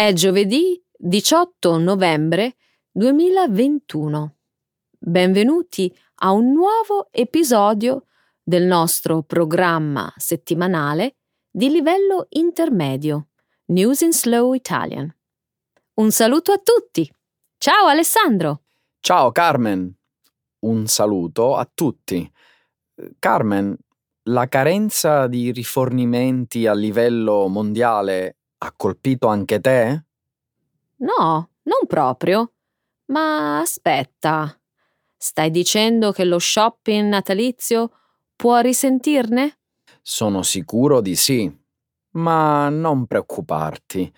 È giovedì 18 novembre 2021. Benvenuti a un nuovo episodio del nostro programma settimanale di livello intermedio News in Slow Italian. Un saluto a tutti. Ciao Alessandro. Ciao Carmen. Un saluto a tutti. Carmen, la carenza di rifornimenti a livello mondiale ha colpito anche te? No, non proprio. Ma aspetta. Stai dicendo che lo shopping natalizio può risentirne? Sono sicuro di sì. Ma non preoccuparti.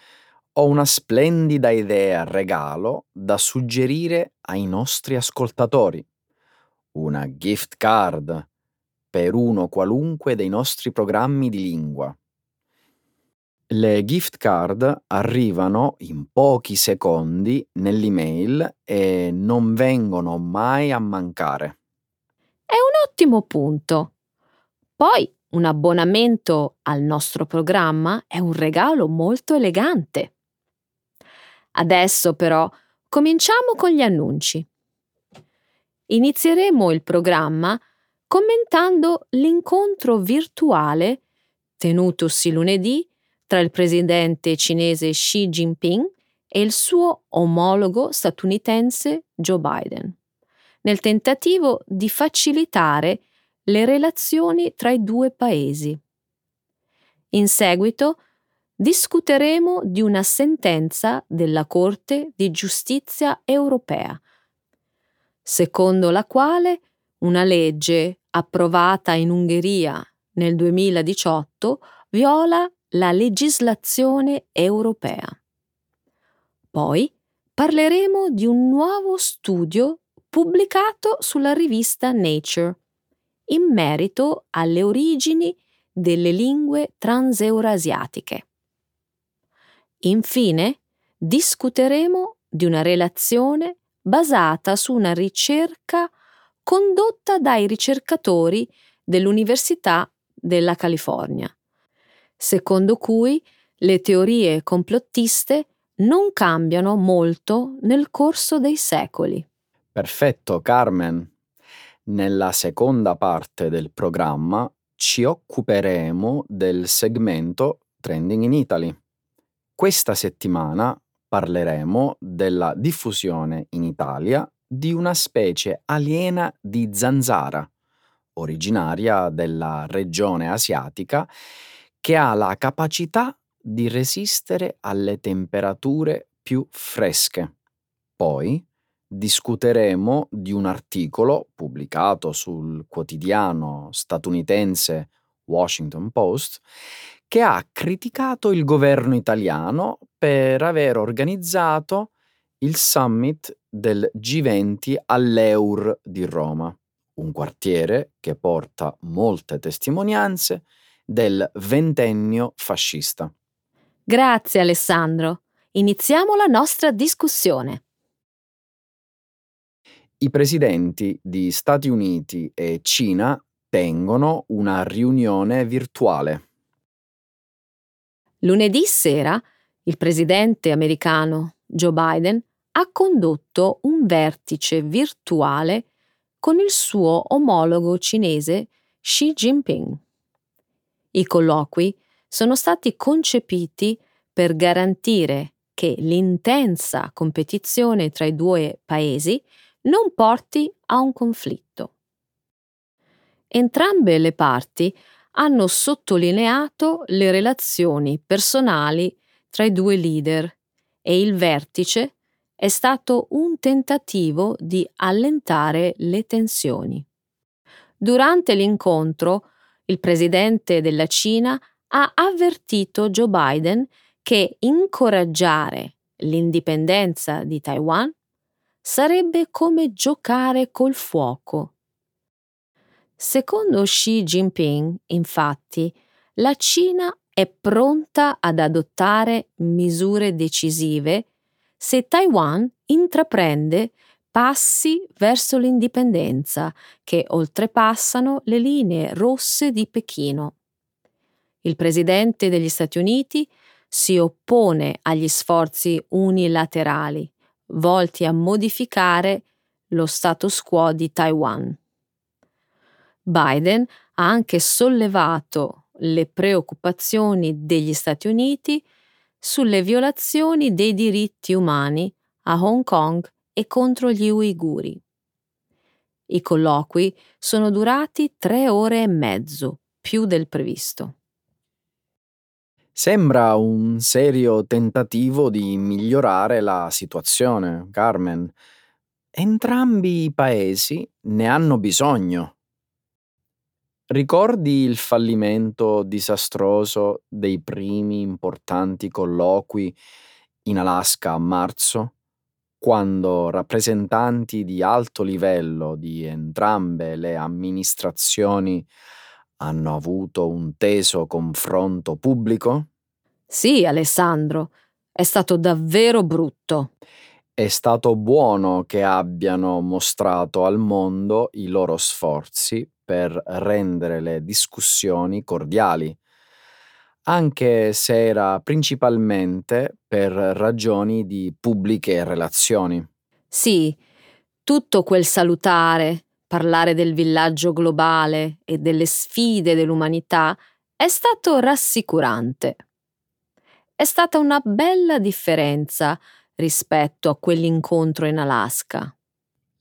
Ho una splendida idea regalo da suggerire ai nostri ascoltatori. Una gift card per uno qualunque dei nostri programmi di lingua. Le gift card arrivano in pochi secondi nell'email e non vengono mai a mancare. È un ottimo punto. Poi un abbonamento al nostro programma è un regalo molto elegante. Adesso però cominciamo con gli annunci. Inizieremo il programma commentando l'incontro virtuale tenutosi lunedì tra il presidente cinese Xi Jinping e il suo omologo statunitense Joe Biden, nel tentativo di facilitare le relazioni tra i due paesi. In seguito discuteremo di una sentenza della Corte di giustizia europea, secondo la quale una legge approvata in Ungheria nel 2018 viola la legislazione europea. Poi parleremo di un nuovo studio pubblicato sulla rivista Nature in merito alle origini delle lingue transeurasiatiche. Infine, discuteremo di una relazione basata su una ricerca condotta dai ricercatori dell'Università della California, secondo cui le teorie complottiste non cambiano molto nel corso dei secoli. Perfetto, Carmen. Nella seconda parte del programma ci occuperemo del segmento Trending in Italy. Questa settimana parleremo della diffusione in Italia di una specie aliena di zanzara, originaria della regione asiatica, che ha la capacità di resistere alle temperature più fresche. Poi discuteremo di un articolo pubblicato sul quotidiano statunitense Washington Post che ha criticato il governo italiano per aver organizzato il summit del G20 all'Eur di Roma, un quartiere che porta molte testimonianze del ventennio fascista. Grazie Alessandro. Iniziamo la nostra discussione. I presidenti di Stati Uniti e Cina tengono una riunione virtuale. Lunedì sera il presidente americano Joe Biden ha condotto un vertice virtuale con il suo omologo cinese Xi Jinping. I colloqui sono stati concepiti per garantire che l'intensa competizione tra i due paesi non porti a un conflitto. Entrambe le parti hanno sottolineato le relazioni personali tra i due leader e il vertice è stato un tentativo di allentare le tensioni. Durante l'incontro, il presidente della Cina ha avvertito Joe Biden che incoraggiare l'indipendenza di Taiwan sarebbe come giocare col fuoco. Secondo Xi Jinping, infatti, la Cina è pronta ad adottare misure decisive se Taiwan intraprende passi verso l'indipendenza che oltrepassano le linee rosse di Pechino. Il presidente degli Stati Uniti si oppone agli sforzi unilaterali volti a modificare lo status quo di Taiwan. Biden ha anche sollevato le preoccupazioni degli Stati Uniti sulle violazioni dei diritti umani a Hong Kong e contro gli uiguri. I colloqui sono durati tre ore e mezzo, più del previsto. Sembra un serio tentativo di migliorare la situazione, Carmen. Entrambi i paesi ne hanno bisogno. Ricordi il fallimento disastroso dei primi importanti colloqui in Alaska a marzo, quando rappresentanti di alto livello di entrambe le amministrazioni hanno avuto un teso confronto pubblico? Sì, Alessandro, è stato davvero brutto. È stato buono che abbiano mostrato al mondo i loro sforzi per rendere le discussioni cordiali, anche se era principalmente per ragioni di pubbliche relazioni. Sì, tutto quel salutare, parlare del villaggio globale e delle sfide dell'umanità è stato rassicurante. È stata una bella differenza rispetto a quell'incontro in Alaska.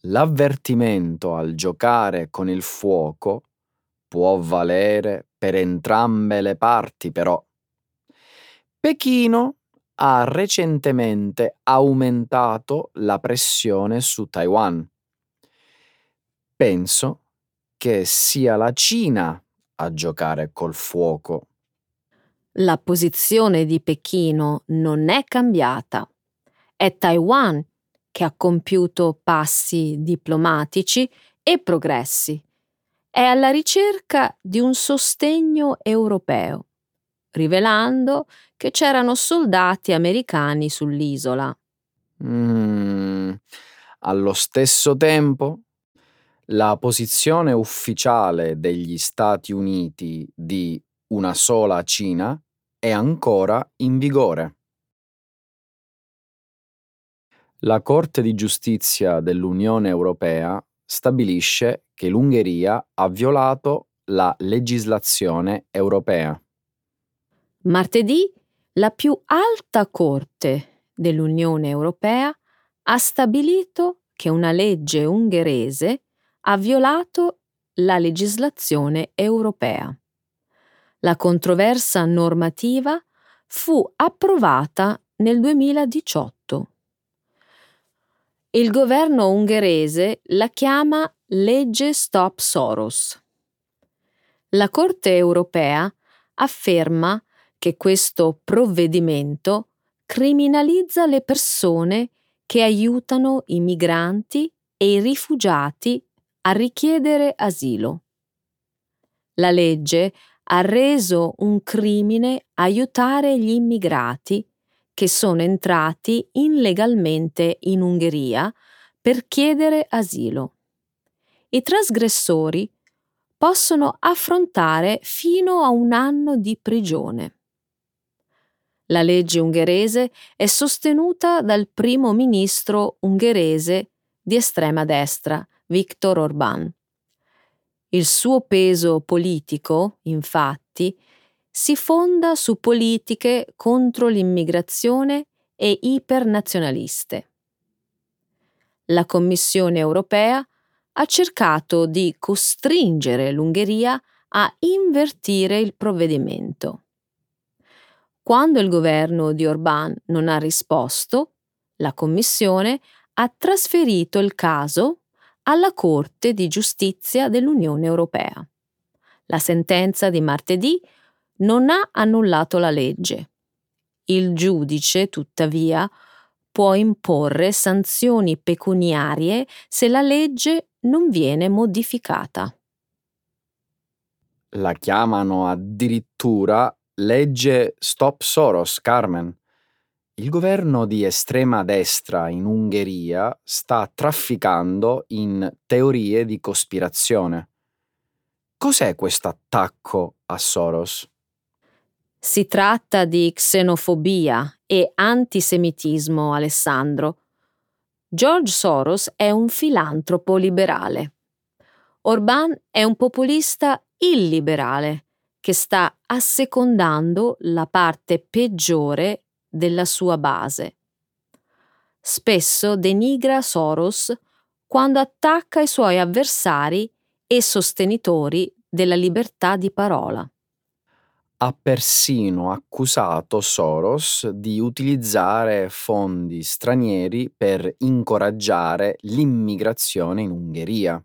L'avvertimento al giocare con il fuoco può valere per entrambe le parti, però. Pechino ha recentemente aumentato la pressione su Taiwan penso che sia la Cina a giocare col fuoco. La posizione di Pechino non è cambiata. È Taiwan che ha compiuto passi diplomatici e progressi. È alla ricerca di un sostegno europeo, rivelando che c'erano soldati americani sull'isola. Mm, allo stesso tempo, la posizione ufficiale degli Stati Uniti di una sola Cina è ancora in vigore. La Corte di giustizia dell'Unione Europea stabilisce che l'Ungheria ha violato la legislazione europea. Martedì la più alta Corte dell'Unione Europea ha stabilito che una legge ungherese ha violato la legislazione europea. La controversa normativa fu approvata nel 2018. Il governo ungherese la chiama legge Stop Soros. La Corte europea afferma che questo provvedimento criminalizza le persone che aiutano i migranti e i rifugiati a richiedere asilo. La legge ha reso un crimine aiutare gli immigrati che sono entrati illegalmente in Ungheria per chiedere asilo. I trasgressori possono affrontare fino a un anno di prigione. La legge ungherese è sostenuta dal primo ministro ungherese di estrema destra, Viktor Orbán. Il suo peso politico, infatti, si fonda su politiche contro l'immigrazione e ipernazionaliste. La Commissione europea ha cercato di costringere l'Ungheria a invertire il provvedimento. Quando il governo di Orbán non ha risposto, la Commissione ha trasferito il caso alla Corte di giustizia dell'Unione Europea. La sentenza di martedì non ha annullato la legge. Il giudice, tuttavia, può imporre sanzioni pecuniarie se la legge non viene modificata. La chiamano addirittura legge Stop Soros, Carmen. Il governo di estrema destra in Ungheria sta trafficando in teorie di cospirazione. Cos'è questo attacco a Soros? Si tratta di xenofobia e antisemitismo, Alessandro. George Soros è un filantropo liberale. Orban è un populista illiberale che sta assecondando la parte peggiore della sua base. Spesso denigra Soros quando attacca i suoi avversari e sostenitori della libertà di parola. Ha persino accusato Soros di utilizzare fondi stranieri per incoraggiare l'immigrazione in Ungheria.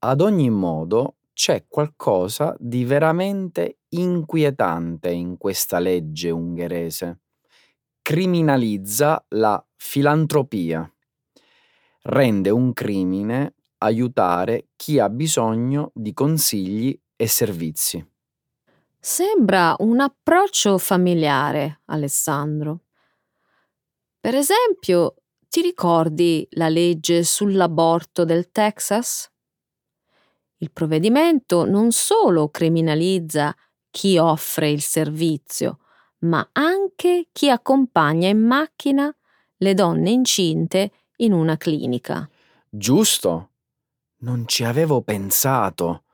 Ad ogni modo, c'è qualcosa di veramente inquietante in questa legge ungherese. Criminalizza la filantropia. Rende un crimine aiutare chi ha bisogno di consigli e servizi. Sembra un approccio familiare, Alessandro. Per esempio, ti ricordi la legge sull'aborto del Texas? Il provvedimento non solo criminalizza chi offre il servizio, ma anche chi accompagna in macchina le donne incinte in una clinica. Giusto? Non ci avevo pensato.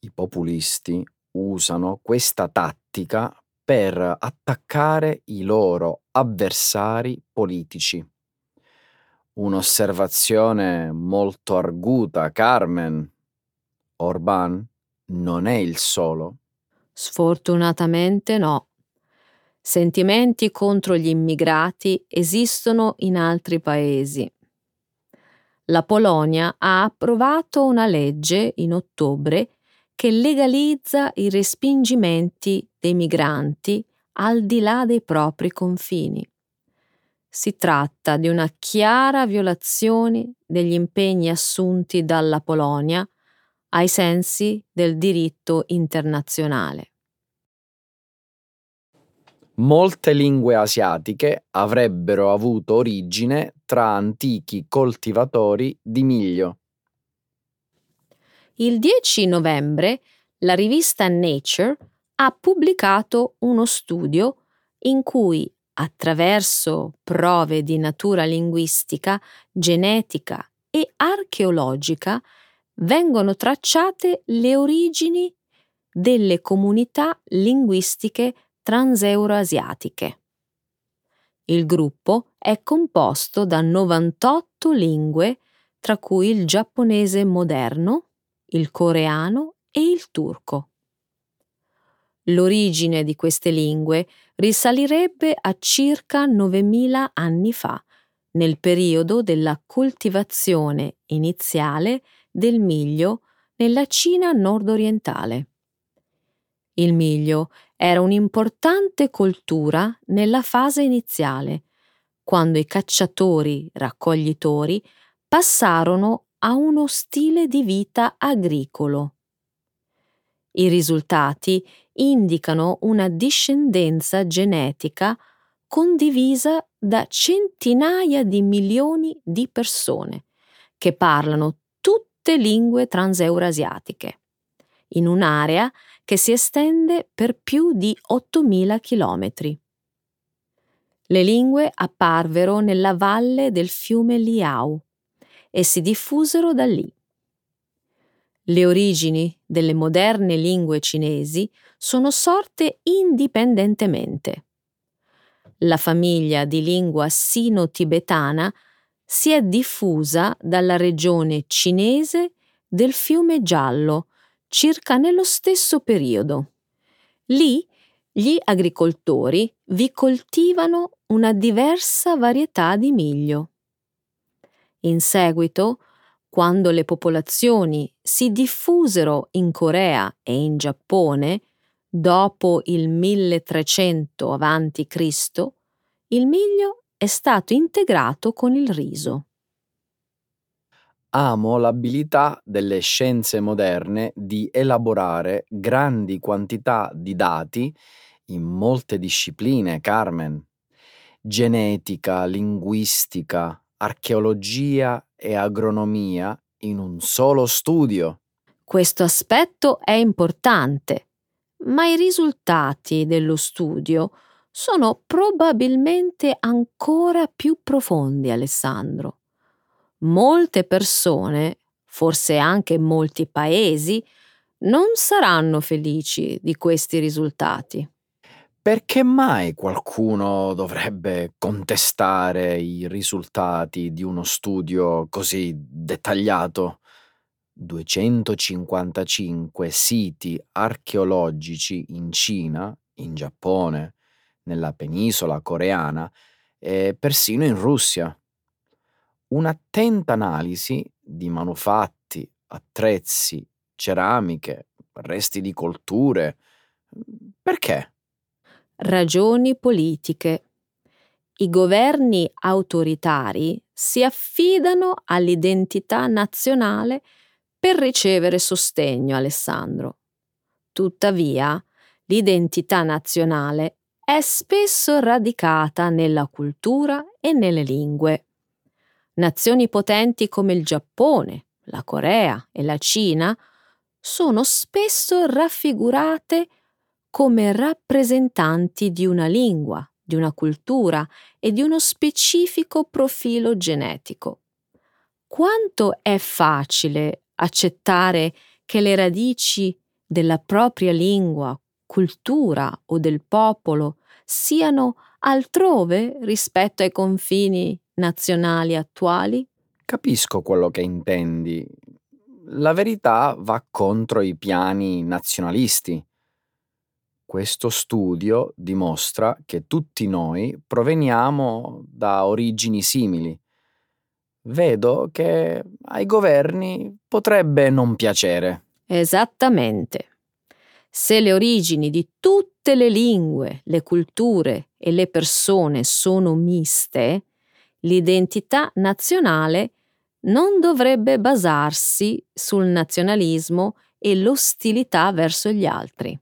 I populisti usano questa tattica per attaccare i loro avversari politici. Un'osservazione molto arguta, Carmen. Orban non è il solo. Sfortunatamente no. Sentimenti contro gli immigrati esistono in altri paesi. La Polonia ha approvato una legge in ottobre che legalizza i respingimenti dei migranti al di là dei propri confini. Si tratta di una chiara violazione degli impegni assunti dalla Polonia ai sensi del diritto internazionale. Molte lingue asiatiche avrebbero avuto origine tra antichi coltivatori di miglio. Il 10 novembre la rivista Nature ha pubblicato uno studio in cui, attraverso prove di natura linguistica, genetica e archeologica, vengono tracciate le origini delle comunità linguistiche transeuroasiatiche. Il gruppo è composto da 98 lingue, tra cui il giapponese moderno, il coreano e il turco. L'origine di queste lingue risalirebbe a circa 9000 anni fa, nel periodo della coltivazione iniziale del miglio nella Cina nordorientale. Il miglio era un'importante coltura nella fase iniziale, quando i cacciatori-raccoglitori passarono a uno stile di vita agricolo. I risultati indicano una discendenza genetica condivisa da centinaia di milioni di persone che parlano tutte lingue transeurasiatiche, in un'area che si estende per più di 8.000 chilometri. Le lingue apparvero nella valle del fiume Liao e si diffusero da lì. Le origini delle moderne lingue cinesi sono sorte indipendentemente. La famiglia di lingua sino-tibetana si è diffusa dalla regione cinese del fiume Giallo circa nello stesso periodo. Lì gli agricoltori vi coltivano una diversa varietà di miglio. In seguito, quando le popolazioni si diffusero in Corea e in Giappone, dopo il 1300 a.C., il miglio è stato integrato con il riso. Amo l'abilità delle scienze moderne di elaborare grandi quantità di dati in molte discipline, Carmen. Genetica, linguistica, archeologia e agronomia in un solo studio. Questo aspetto è importante ma i risultati dello studio sono probabilmente ancora più profondi, Alessandro. Molte persone, forse anche molti paesi, non saranno felici di questi risultati. Perché mai qualcuno dovrebbe contestare i risultati di uno studio così dettagliato? 255 siti archeologici in Cina, in Giappone, nella penisola coreana e persino in Russia. Un'attenta analisi di manufatti, attrezzi, ceramiche, resti di colture. Perché? Ragioni politiche. I governi autoritari si affidano all'identità nazionale per ricevere sostegno, Alessandro. Tuttavia, l'identità nazionale è spesso radicata nella cultura e nelle lingue. Nazioni potenti come il Giappone, la Corea e la Cina sono spesso raffigurate come rappresentanti di una lingua, di una cultura e di uno specifico profilo genetico. Quanto è facile accettare che le radici della propria lingua, cultura o del popolo siano altrove rispetto ai confini nazionali attuali? Capisco quello che intendi. La verità va contro i piani nazionalisti. Questo studio dimostra che tutti noi proveniamo da origini simili. Vedo che ai governi potrebbe non piacere. Esattamente. Se le origini di tutte le lingue, le culture e le persone sono miste, l'identità nazionale non dovrebbe basarsi sul nazionalismo e l'ostilità verso gli altri.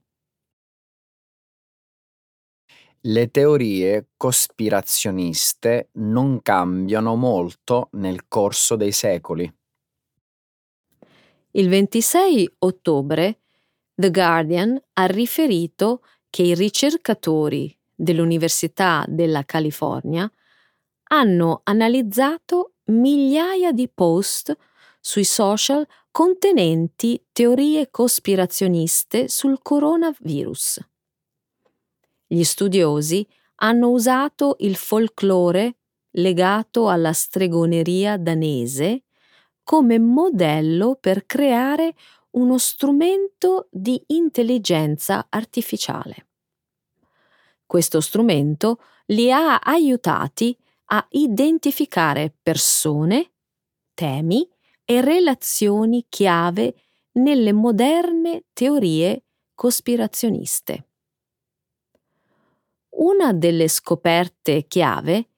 Le teorie cospirazioniste non cambiano molto nel corso dei secoli. Il 26 ottobre The Guardian ha riferito che i ricercatori dell'Università della California hanno analizzato migliaia di post sui social contenenti teorie cospirazioniste sul coronavirus. Gli studiosi hanno usato il folklore legato alla stregoneria danese come modello per creare uno strumento di intelligenza artificiale. Questo strumento li ha aiutati a identificare persone, temi e relazioni chiave nelle moderne teorie cospirazioniste. Una delle scoperte chiave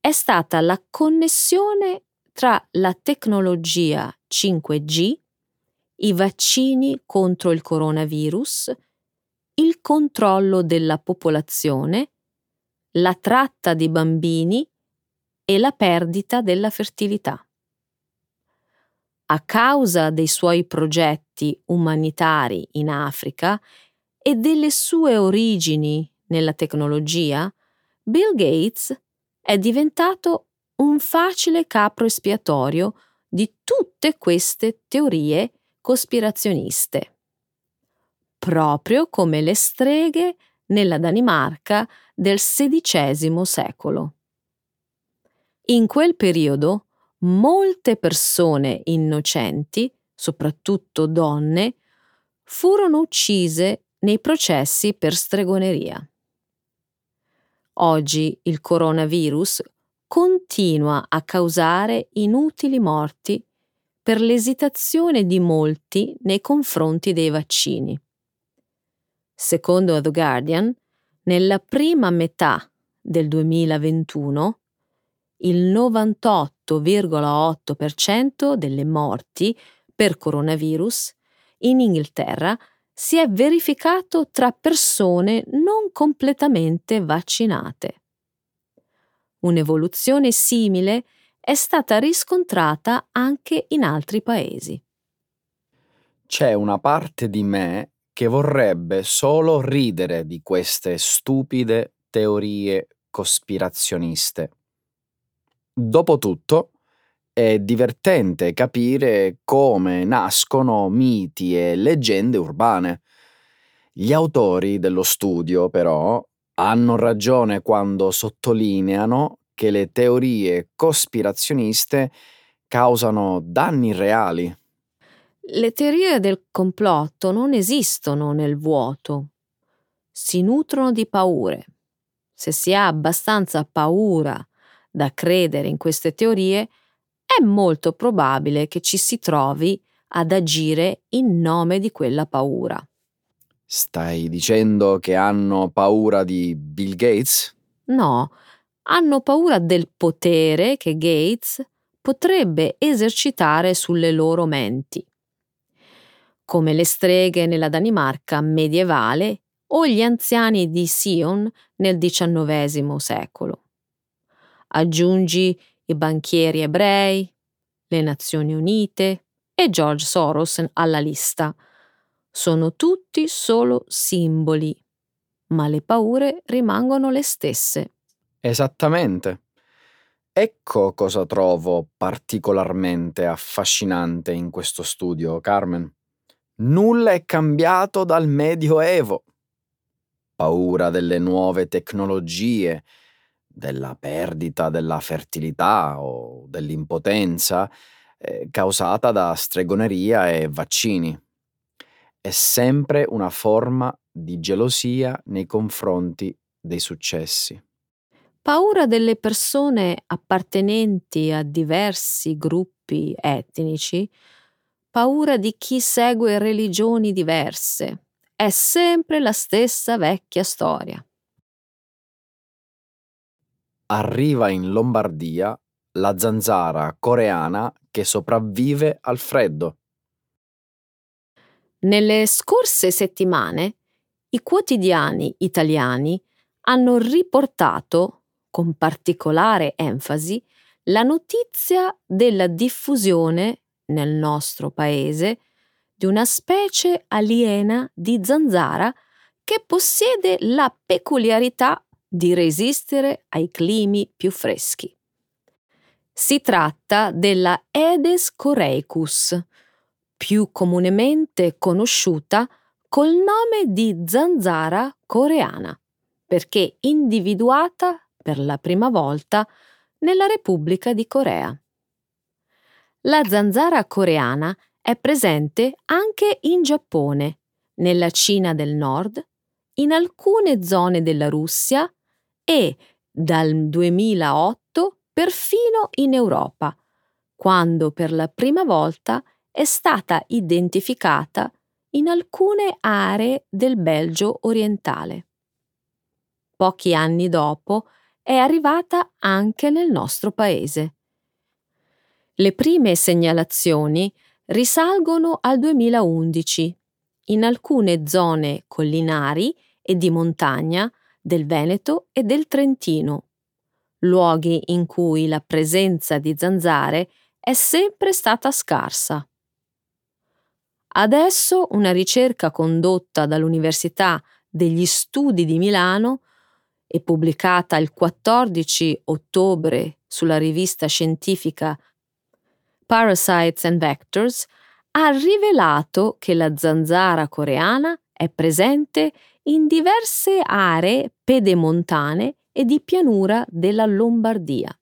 è stata la connessione tra la tecnologia 5G, i vaccini contro il coronavirus, il controllo della popolazione, la tratta di bambini e la perdita della fertilità. A causa dei suoi progetti umanitari in Africa e delle sue origini nella tecnologia, Bill Gates è diventato un facile capro espiatorio di tutte queste teorie cospirazioniste, proprio come le streghe nella Danimarca del XVI secolo. In quel periodo molte persone innocenti, soprattutto donne, furono uccise nei processi per stregoneria. Oggi il coronavirus continua a causare inutili morti per l'esitazione di molti nei confronti dei vaccini. Secondo The Guardian, nella prima metà del 2021 il 98,8% delle morti per coronavirus in Inghilterra si è verificato tra persone non completamente vaccinate. Un'evoluzione simile è stata riscontrata anche in altri paesi. C'è una parte di me che vorrebbe solo ridere di queste stupide teorie cospirazioniste. Dopotutto, è divertente capire come nascono miti e leggende urbane. Gli autori dello studio, però, hanno ragione quando sottolineano che le teorie cospirazioniste causano danni reali. Le teorie del complotto non esistono nel vuoto. Si nutrono di paure. Se si ha abbastanza paura da credere in queste teorie, è molto probabile che ci si trovi ad agire in nome di quella paura. Stai dicendo che hanno paura di Bill Gates? No, hanno paura del potere che Gates potrebbe esercitare sulle loro menti come le streghe nella Danimarca medievale o gli anziani di Sion nel XIX secolo. Aggiungi i banchieri ebrei, le Nazioni Unite e George Soros alla lista. Sono tutti solo simboli, ma le paure rimangono le stesse. Esattamente. Ecco cosa trovo particolarmente affascinante in questo studio, Carmen. Nulla è cambiato dal Medioevo. Paura delle nuove tecnologie, della perdita della fertilità o dell'impotenza eh, causata da stregoneria e vaccini. È sempre una forma di gelosia nei confronti dei successi. Paura delle persone appartenenti a diversi gruppi etnici paura di chi segue religioni diverse. È sempre la stessa vecchia storia. Arriva in Lombardia la zanzara coreana che sopravvive al freddo. Nelle scorse settimane i quotidiani italiani hanno riportato con particolare enfasi la notizia della diffusione nel nostro paese di una specie aliena di zanzara che possiede la peculiarità di resistere ai climi più freschi. Si tratta della Aedes coreicus, più comunemente conosciuta col nome di zanzara coreana, perché individuata per la prima volta nella Repubblica di Corea. La zanzara coreana è presente anche in Giappone, nella Cina del Nord, in alcune zone della Russia e, dal 2008, perfino in Europa, quando per la prima volta è stata identificata in alcune aree del Belgio orientale. Pochi anni dopo è arrivata anche nel nostro paese. Le prime segnalazioni risalgono al 2011 in alcune zone collinari e di montagna del Veneto e del Trentino, luoghi in cui la presenza di zanzare è sempre stata scarsa. Adesso una ricerca condotta dall'Università degli Studi di Milano e pubblicata il 14 ottobre sulla rivista scientifica Parasites and Vectors, ha rivelato che la zanzara coreana è presente in diverse aree pedemontane e di pianura della Lombardia.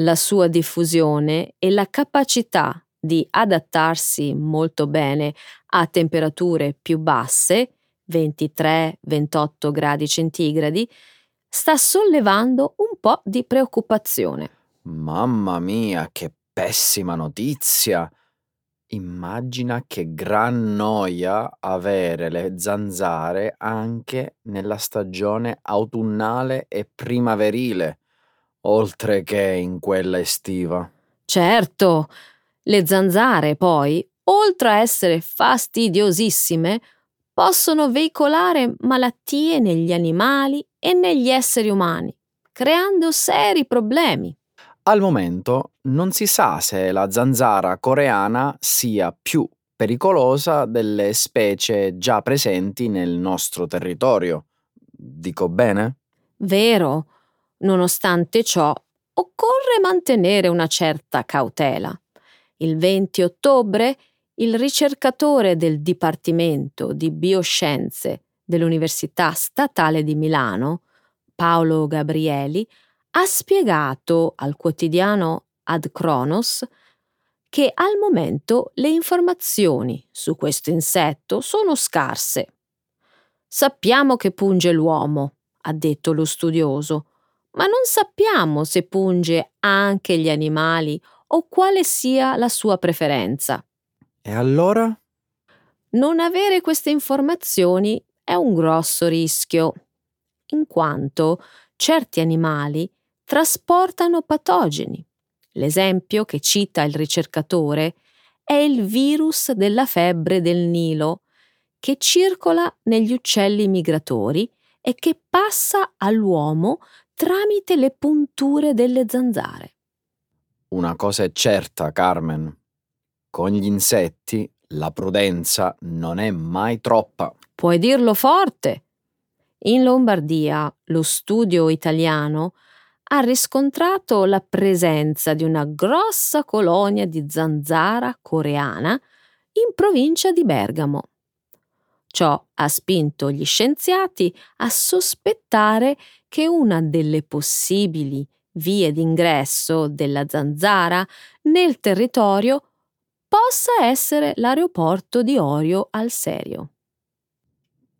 La sua diffusione e la capacità di adattarsi molto bene a temperature più basse, 23-28 gradi centigradi, sta sollevando un po' di preoccupazione. Mamma mia, che pessima notizia! Immagina che gran noia avere le zanzare anche nella stagione autunnale e primaverile, oltre che in quella estiva. Certo, le zanzare poi, oltre a essere fastidiosissime, possono veicolare malattie negli animali e negli esseri umani, creando seri problemi. Al momento non si sa se la zanzara coreana sia più pericolosa delle specie già presenti nel nostro territorio. Dico bene? Vero, nonostante ciò, occorre mantenere una certa cautela. Il 20 ottobre il ricercatore del Dipartimento di Bioscienze dell'Università Statale di Milano, Paolo Gabrieli, ha spiegato al quotidiano Ad Kronos che al momento le informazioni su questo insetto sono scarse. Sappiamo che punge l'uomo, ha detto lo studioso, ma non sappiamo se punge anche gli animali o quale sia la sua preferenza. E allora? Non avere queste informazioni è un grosso rischio, in quanto certi animali trasportano patogeni. L'esempio che cita il ricercatore è il virus della febbre del Nilo, che circola negli uccelli migratori e che passa all'uomo tramite le punture delle zanzare. Una cosa è certa, Carmen. Con gli insetti la prudenza non è mai troppa. Puoi dirlo forte. In Lombardia lo studio italiano ha riscontrato la presenza di una grossa colonia di zanzara coreana in provincia di Bergamo. Ciò ha spinto gli scienziati a sospettare che una delle possibili vie d'ingresso della zanzara nel territorio possa essere l'aeroporto di Orio al Serio.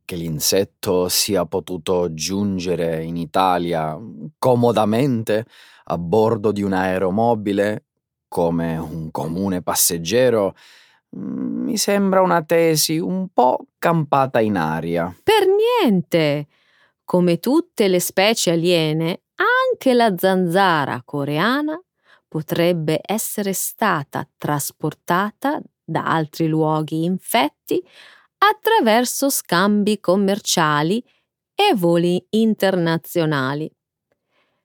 Che l'insetto sia potuto giungere in Italia comodamente a bordo di un aeromobile come un comune passeggero mm, mi sembra una tesi un po' campata in aria. Per niente! Come tutte le specie aliene, anche la zanzara coreana potrebbe essere stata trasportata da altri luoghi infetti attraverso scambi commerciali e voli internazionali.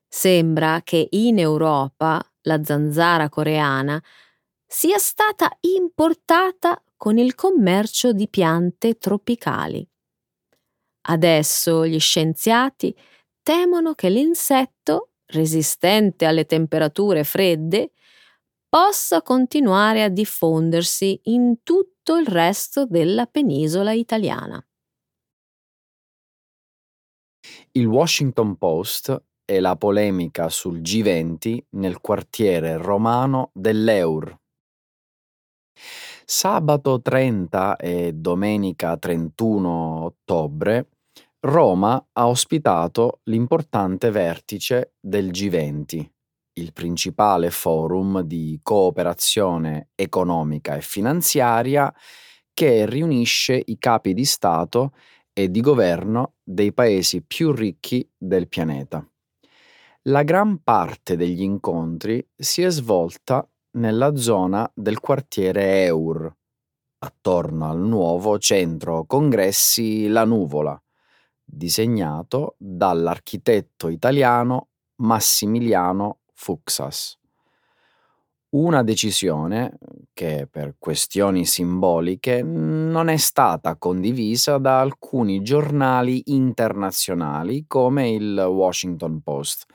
Sembra che in Europa la zanzara coreana sia stata importata con il commercio di piante tropicali. Adesso gli scienziati temono che l'insetto, resistente alle temperature fredde, possa continuare a diffondersi in tutto il resto della penisola italiana. Il Washington Post e la polemica sul G20 nel quartiere romano dell'Eur. Sabato 30 e domenica 31 ottobre Roma ha ospitato l'importante vertice del G20, il principale forum di cooperazione economica e finanziaria che riunisce i capi di Stato e di governo dei paesi più ricchi del pianeta. La gran parte degli incontri si è svolta nella zona del quartiere Eur, attorno al nuovo centro congressi La Nuvola, disegnato dall'architetto italiano Massimiliano Fuxas. Una decisione che per questioni simboliche non è stata condivisa da alcuni giornali internazionali come il Washington Post,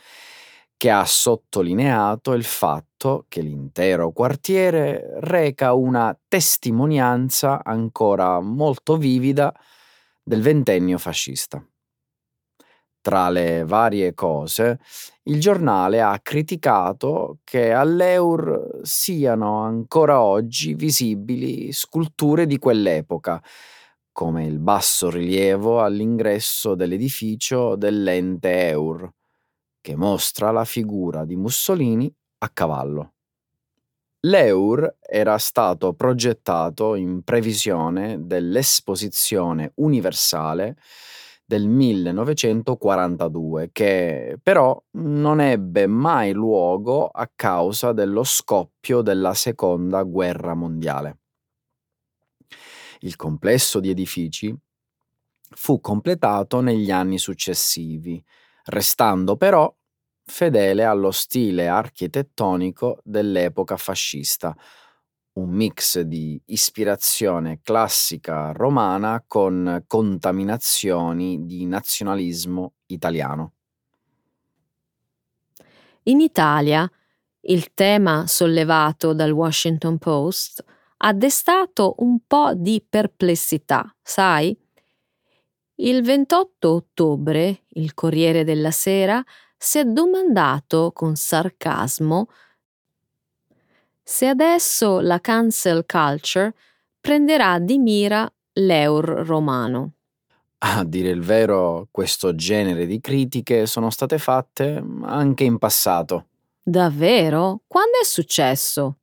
che ha sottolineato il fatto che l'intero quartiere reca una testimonianza ancora molto vivida del ventennio fascista. Tra le varie cose, il giornale ha criticato che all'Eur siano ancora oggi visibili sculture di quell'epoca, come il basso rilievo all'ingresso dell'edificio dell'ente Eur, che mostra la figura di Mussolini a cavallo. L'Eur era stato progettato in previsione dell'Esposizione universale del 1942, che però non ebbe mai luogo a causa dello scoppio della Seconda Guerra Mondiale. Il complesso di edifici fu completato negli anni successivi, restando però fedele allo stile architettonico dell'epoca fascista, un mix di ispirazione classica romana con contaminazioni di nazionalismo italiano. In Italia, il tema sollevato dal Washington Post ha destato un po' di perplessità, sai? Il 28 ottobre il Corriere della Sera si è domandato con sarcasmo se adesso la cancel culture prenderà di mira l'eur romano. A dire il vero, questo genere di critiche sono state fatte anche in passato. Davvero? Quando è successo?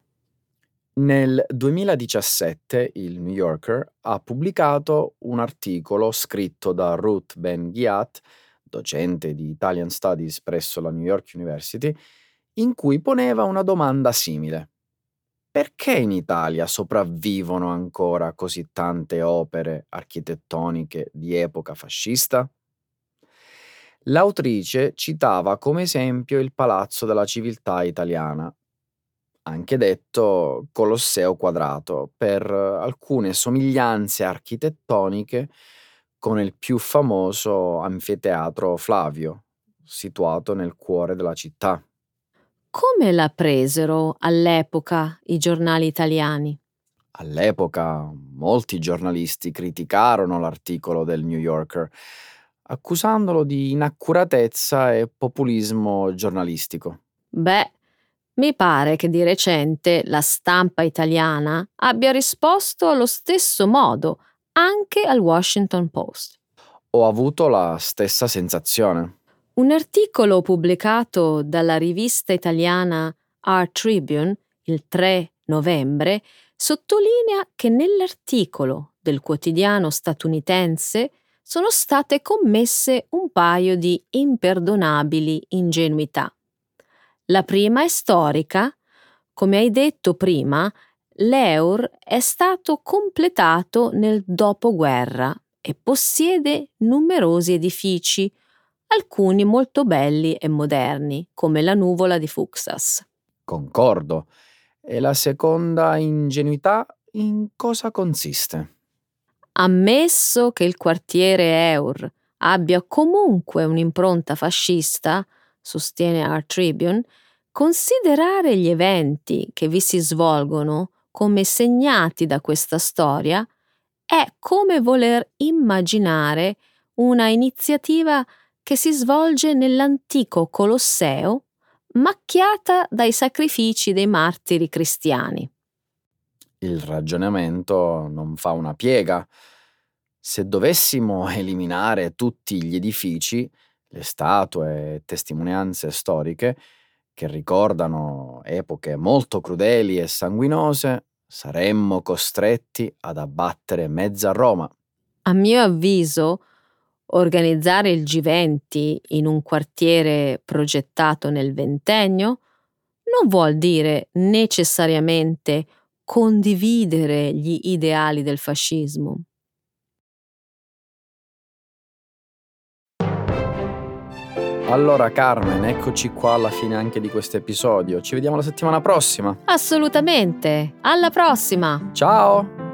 Nel 2017 il New Yorker ha pubblicato un articolo scritto da Ruth Ben Ghiat, docente di Italian Studies presso la New York University, in cui poneva una domanda simile perché in Italia sopravvivono ancora così tante opere architettoniche di epoca fascista? L'autrice citava come esempio il Palazzo della Civiltà italiana, anche detto Colosseo quadrato, per alcune somiglianze architettoniche con il più famoso anfiteatro Flavio, situato nel cuore della città. Come la presero all'epoca i giornali italiani? All'epoca molti giornalisti criticarono l'articolo del New Yorker, accusandolo di inaccuratezza e populismo giornalistico. Beh, mi pare che di recente la stampa italiana abbia risposto allo stesso modo anche al Washington Post. Ho avuto la stessa sensazione. Un articolo pubblicato dalla rivista italiana Art Tribune il 3 novembre sottolinea che nell'articolo del quotidiano statunitense sono state commesse un paio di imperdonabili ingenuità. La prima è storica. Come hai detto prima, l'Eur è stato completato nel dopoguerra e possiede numerosi edifici, alcuni molto belli e moderni, come la nuvola di Fuxas. Concordo. E la seconda ingenuità in cosa consiste? Ammesso che il quartiere Eur abbia comunque un'impronta fascista, sostiene Art Tribune, considerare gli eventi che vi si svolgono come segnati da questa storia è come voler immaginare una iniziativa che si svolge nell'antico Colosseo, macchiata dai sacrifici dei martiri cristiani. Il ragionamento non fa una piega. Se dovessimo eliminare tutti gli edifici, le statue e testimonianze storiche che ricordano epoche molto crudeli e sanguinose, saremmo costretti ad abbattere mezza Roma. A mio avviso, organizzare il G20 in un quartiere progettato nel ventennio non vuol dire necessariamente condividere gli ideali del fascismo. Allora Carmen, eccoci qua alla fine anche di questo episodio. Ci vediamo la settimana prossima. Assolutamente. Alla prossima. Ciao.